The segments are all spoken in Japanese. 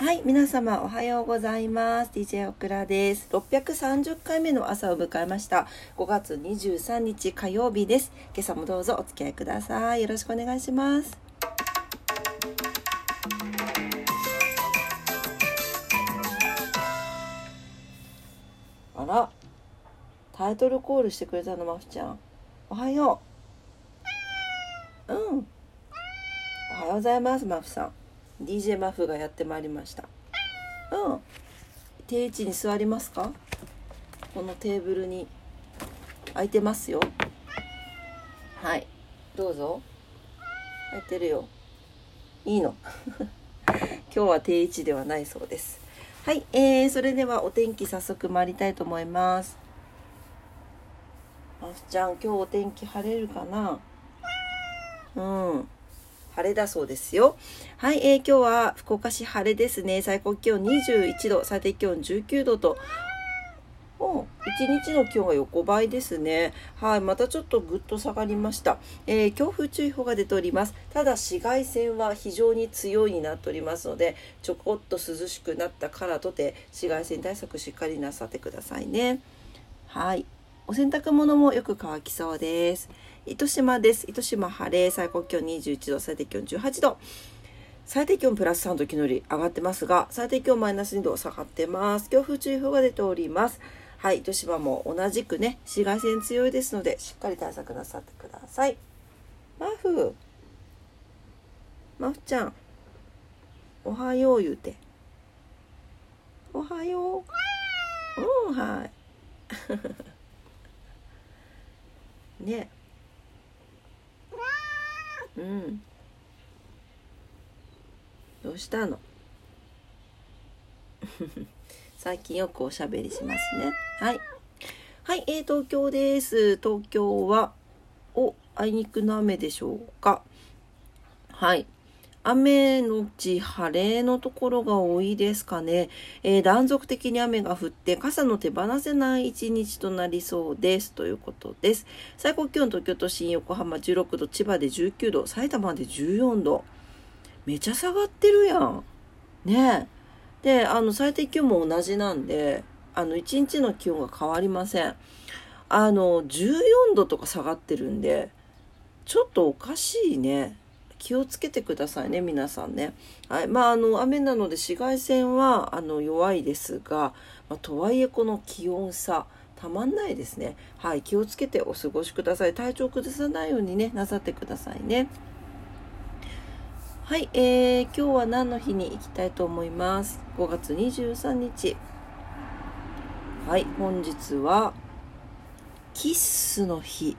はい、皆様おはようございます。DJ オクラです。630回目の朝を迎えました。5月23日火曜日です。今朝もどうぞお付き合いください。よろしくお願いします。あら、タイトルコールしてくれたの、マフちゃん。おはよう。うん。おはようございます、マフさん。DJ マフがやってまいりました。うん。定位置に座りますか？このテーブルに。空いてますよ。はい。どうぞ。空いてるよ。いいの。今日は定位置ではないそうです。はい、えー、それではお天気早速参りたいと思います。マフちゃん今日お天気晴れるかな？うん。晴れだそうですよ。はい、えー、今日は福岡市晴れですね。最高気温21度、最低気温19度と、お1日の気温が横ばいですね。はい、またちょっとぐっと下がりました。えー、強風注意報が出ております。ただ紫外線は非常に強いになっておりますので、ちょこっと涼しくなったからとて紫外線対策しっかりなさってくださいね。はい。お洗濯物もよく乾きそうです。糸島です。糸島晴れ、最高気温21度、最低気温18度。最低気温プラス3度昨日より上がってますが、最低気温マイナス2度下がってます。強風注意報が出ております。はい、糸島も同じくね、紫外線強いですので、しっかり対策なさってください。マフ、マフちゃん、おはよう言うて。おはよう。うん、はい。ねうん。どうしたの？最近よくおしゃべりしますね。はい。はい、えー、東京です。東京はおあいにくの雨でしょうか？はい。雨のち晴れのところが多いですかね、えー、断続的に雨が降って傘の手放せない一日となりそうです。ということです。最高気温東京都心横浜16度千葉で19度埼玉で14度。めちゃ下がってるやん。ね。であの最低気温も同じなんであの1日の気温が変わりません。あの14度とか下がってるんでちょっとおかしいね。気をつけてくださいね皆さんね。はい、まああの雨なので紫外線はあの弱いですが、まあ、とはいえこの気温差たまんないですね。はい気をつけてお過ごしください。体調崩さないようにねなさってくださいね。はい、えー、今日は何の日に行きたいと思います？5月23日。はい本日はキッスの日。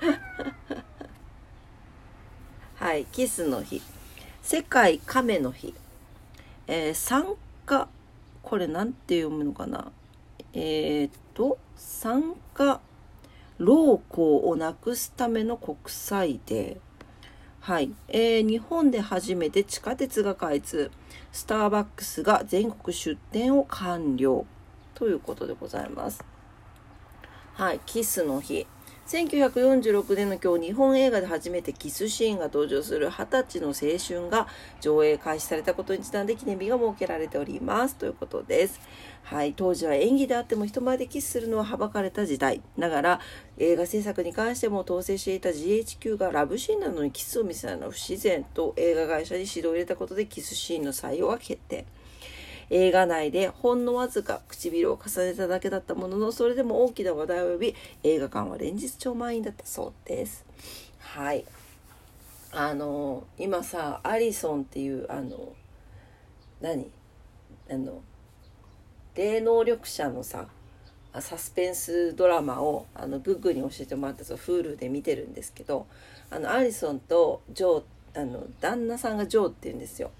はい、キスの日。世界亀の日。えー、酸化、これなんて読むのかな？えー、っと、酸化老行をなくすための国際デー。はい、えー、日本で初めて地下鉄が開通。スターバックスが全国出店を完了。ということでございます。はい、キスの日。1946年の今日日本映画で初めてキスシーンが登場する二十歳の青春が上映開始されたことにちなんで記念日が設けられておりますということです。はい、当時は演技であっても人前でキスするのははばかれた時代ながら映画制作に関しても統制していた GHQ がラブシーンなのにキスを見せないのは不自然と映画会社に指導を入れたことでキスシーンの採用が決定。映画内でほんのわずか唇を重ねただけだったもののそれでも大きな話題を呼び映画館は連日超満員だったそうです。はい。あの今さアリソンっていうあの何？あの霊能力者のさサスペンスドラマをあのグッグに教えてもらったと Hulu で見てるんですけどあのアリソンとジョーあの旦那さんがジョーって言うんですよ。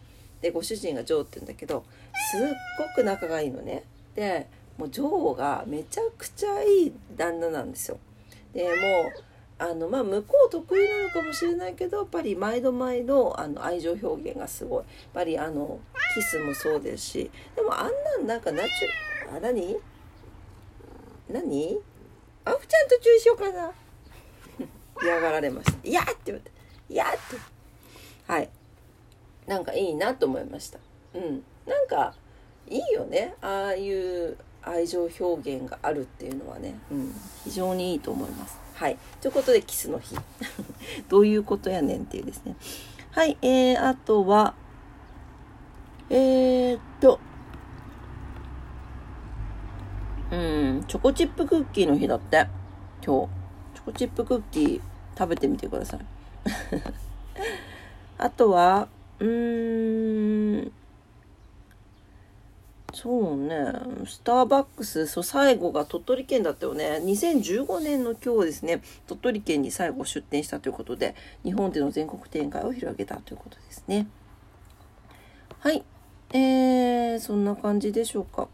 でご主人がジョーって言うんだけどすっごく仲がいいのね。でもうジョーがめちゃくちゃいい旦那なんですよ。でもうあのまあ向こう得意なのかもしれないけどやっぱり毎度毎度あの愛情表現がすごい。やっぱりあのキスもそうですし。でもあんなんなんかナチュあ何？何？あふちゃんと注意しようかな。嫌がられました「いや!」って言われて「いや!」って。はい。なんかいいなと思いました。うん。なんかいいよね。ああいう愛情表現があるっていうのはね。うん。非常にいいと思います。はい。ということで、キスの日。どういうことやねんっていうですね。はい。えー、あとは、えー、っと、うん、チョコチップクッキーの日だって。今日。チョコチップクッキー食べてみてください。あとは、うーん、そうね、スターバックス、そう、最後が鳥取県だったよね。2015年の今日ですね、鳥取県に最後出店したということで、日本での全国展開を広げたということですね。はい。えー、そんな感じでしょうか。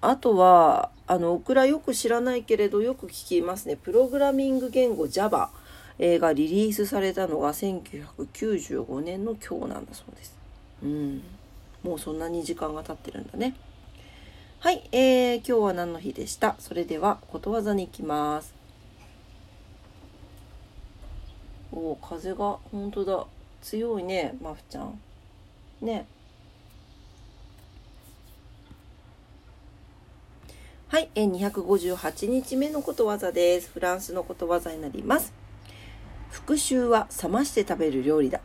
あとは、あの、オクラよく知らないけれど、よく聞きますね。プログラミング言語 Java がリリースされたのが1995年の今日なんだそうです。うん。もうそんなに時間が経ってるんだね。はい、えー、今日は何の日でした？それでは、ことわざに行きます。おお、風が、本当だ。強いね、マフちゃん。ね。はい、え258日目のことわざです。フランスのことわざになります。復讐は冷まして食べる料理だ。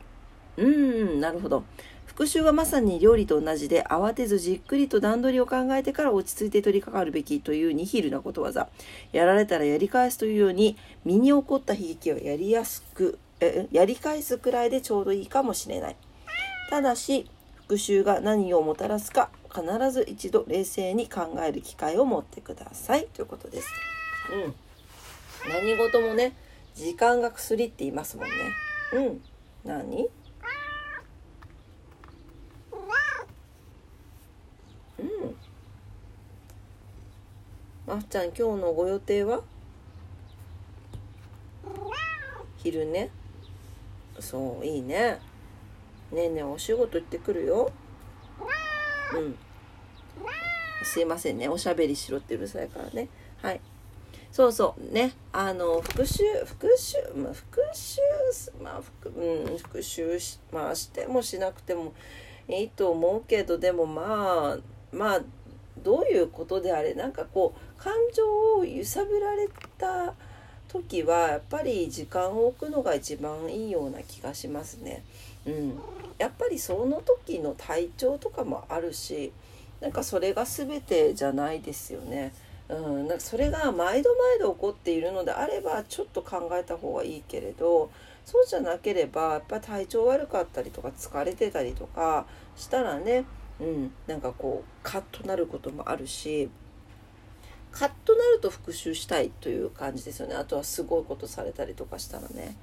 うーん、なるほど。復習はまさに料理と同じで慌てずじっくりと段取りを考えてから落ち着いて取り掛かるべきというニヒルなことわざやられたらやり返すというように身に起こった悲劇をやりやすくえやり返すくらいでちょうどいいかもしれないただし復習が何をもたらすか必ず一度冷静に考える機会を持ってくださいということです。うん、何事もね時間が薬って言いますもんね。うん。何？うん。まっちゃん今日のご予定は？昼ね。そういいね。ねえねえお仕事行ってくるよ。うん。すいませんねおしゃべりしろってうるさいからね。はい。そうそうねあの復習復習まあ復習まあ復,、うん、復習し,、まあ、してもしなくてもいいと思うけどでもまあまあどういうことであれなんかこう感情を揺さぶられた時はやっぱり時間を置くのが一番いいような気がしますね。うん、やっぱりその時の体調とかもあるしなんかそれが全てじゃないですよね。うん、なんかそれが毎度毎度起こっているのであればちょっと考えた方がいいけれどそうじゃなければやっぱ体調悪かったりとか疲れてたりとかしたらねうん、なんかこうカッとなることもあるしカッとなると復習したいという感じですよね。あとはすごいことされたりとかしたらね。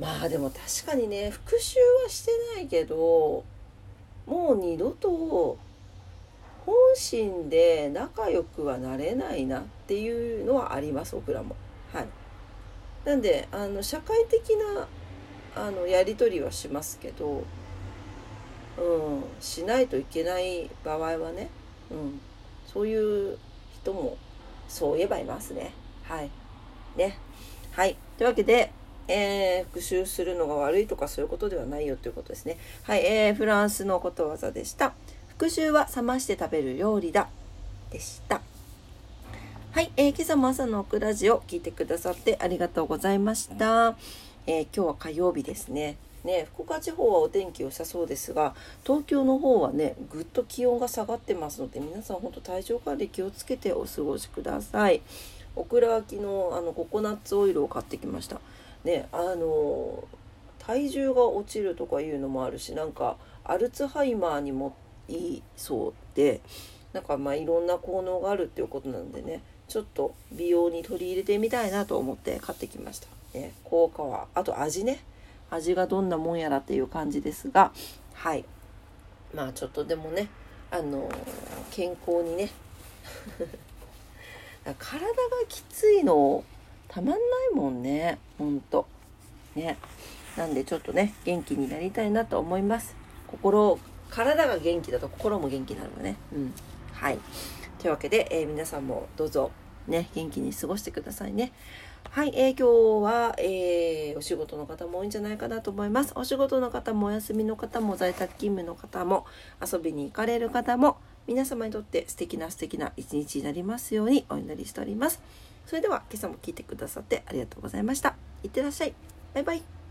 まあでも確かにね復習はしてないけどもう二度と心で仲良くはなれないなっていうのはあります僕らも。はい、なんであの社会的なあのやり取りはしますけどうん、しないといけない場合はね、うん、そういう人もそう言えばいますね。はい。ね。はい。というわけで、えー、復習するのが悪いとかそういうことではないよということですね。はい。えー、フランスのことわざでした。復習は冷まして食べる料理だ。でした。はい。えー、今朝も朝のオクラジオ聞いてくださってありがとうございました。えー、今日は火曜日ですね。ね、福岡地方はお天気良さそうですが東京の方はねぐっと気温が下がってますので皆さん本当体調管理気をつけてお過ごしくださいオクラは昨日あのココナッツオイルを買ってきましたねあの体重が落ちるとかいうのもあるしなんかアルツハイマーにもいいそうでなんかまあいろんな効能があるっていうことなんでねちょっと美容に取り入れてみたいなと思って買ってきました、ね、効果はあと味ね。味がどんなもんやらっていう感じですがはい。まあちょっとでもねあの健康にね。体がきついのたまんないもんね。ほんと。ね。なんでちょっとね元気になりたいなと思います。心体が元気だと心も元気になるわねうんはいというわけで、えー、皆さんもどうぞね元気に過ごしてくださいねはい、えー今日は、えーお仕事の方も多いんじゃないかなと思います。お仕事の方もお休みの方も在宅勤務の方も遊びに行かれる方も皆様にとって素敵な素敵な一日になりますようにお祈りしております。それでは今朝も聞いてくださってありがとうございました。いってらっしゃい。バイバイ。